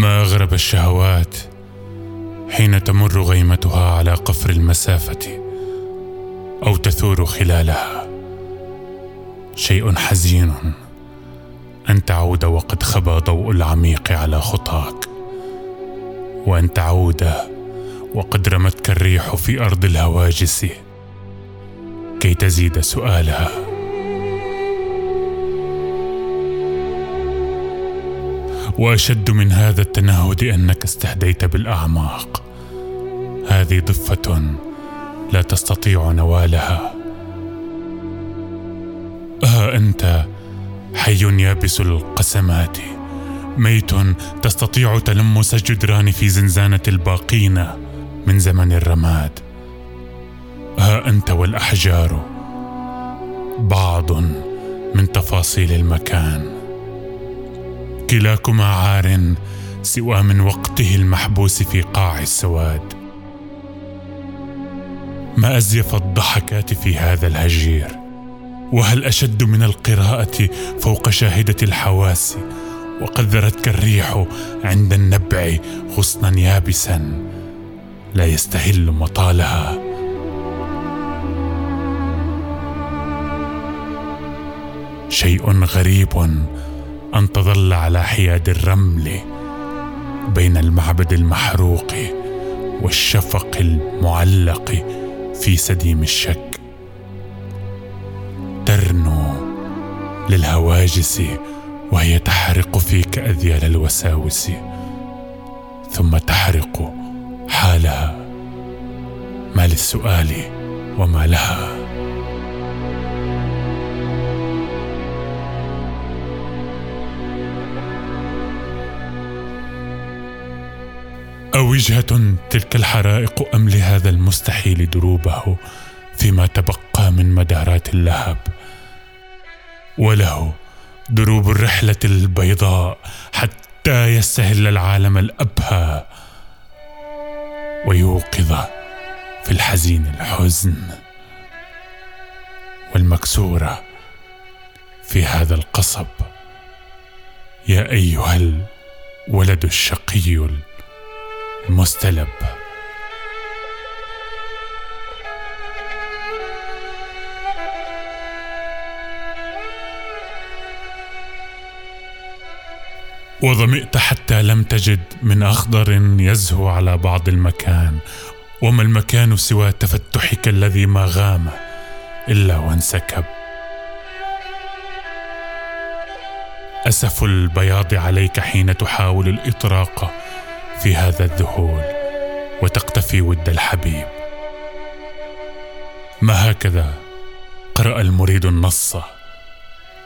ما اغرب الشهوات حين تمر غيمتها على قفر المسافة أو تثور خلالها. شيء حزين أن تعود وقد خبى ضوء العميق على خطاك وأن تعود وقد رمتك الريح في أرض الهواجس كي تزيد سؤالها. وأشد من هذا التنهد أنك استهديت بالأعماق. هذه ضفة لا تستطيع نوالها. ها أنت حي يابس القسمات. ميت تستطيع تلمس الجدران في زنزانة الباقين من زمن الرماد. ها أنت والأحجار بعض من تفاصيل المكان. كلاكما عار سوى من وقته المحبوس في قاع السواد. ما أزيف الضحكات في هذا الهجير؟ وهل أشد من القراءة فوق شاهدة الحواس؟ وقد ذرتك الريح عند النبع غصنا يابسا لا يستهل مطالها. شيء غريب أن تظل على حياد الرمل بين المعبد المحروق والشفق المعلق في سديم الشك. ترنو للهواجس وهي تحرق فيك أذيال الوساوس ثم تحرق حالها. ما للسؤال وما لها. أوجهة تلك الحرائق أم لهذا المستحيل دروبه فيما تبقى من مدارات اللهب؟ وله دروب الرحلة البيضاء حتى يستهل العالم الأبهى ويوقظ في الحزين الحزن والمكسورة في هذا القصب. يا أيها الولد الشقي المستلب وظمئت حتى لم تجد من أخضر يزهو على بعض المكان. وما المكان سوى تفتحك الذي ما غام إلا وانسكب. أسف البياض عليك حين تحاول الإطراق. في هذا الذهول وتقتفي ود الحبيب. ما هكذا قرأ المريد النص.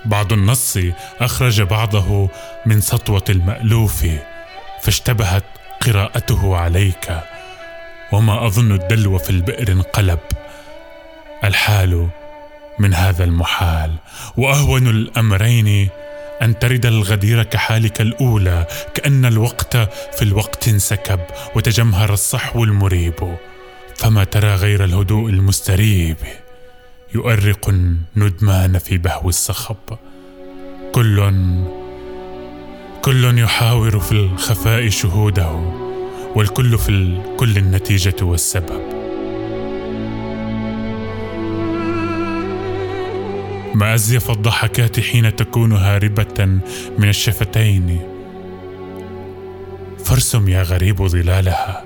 بعض النص أخرج بعضه من سطوة المألوف فاشتبهت قراءته عليك. وما أظن الدلو في البئر انقلب. الحال من هذا المحال وأهون الأمرين أن ترد الغدير كحالك الأولى كأن الوقت في الوقت انسكب وتجمهر الصحو المريب. فما ترى غير الهدوء المستريب؟ يؤرق الندمان في بهو الصخب كل كل يحاور في الخفاء شهوده والكل في الكل النتيجة والسبب. ما أزيف الضحكات حين تكون هاربة من الشفتين. فارسم يا غريب ظلالها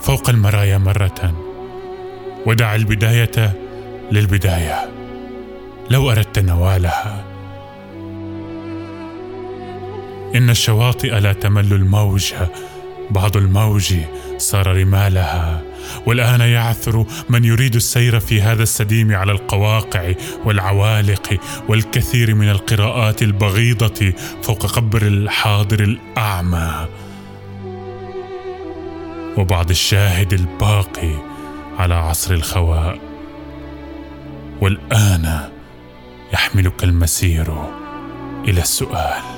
فوق المرايا مرة ودع البداية للبداية لو أردت نوالها. إن الشواطئ لا تمل الموج بعض الموج صار رمالها. والآن يعثر من يريد السير في هذا السديم على القواقع والعوالق والكثير من القراءات البغيضة فوق قبر الحاضر الأعمى. وبعض الشاهد الباقي على عصر الخواء. والآن يحملك المسير إلى السؤال.